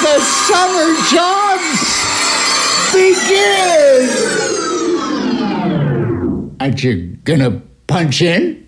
the summer jobs begin. Aren't you gonna punch in?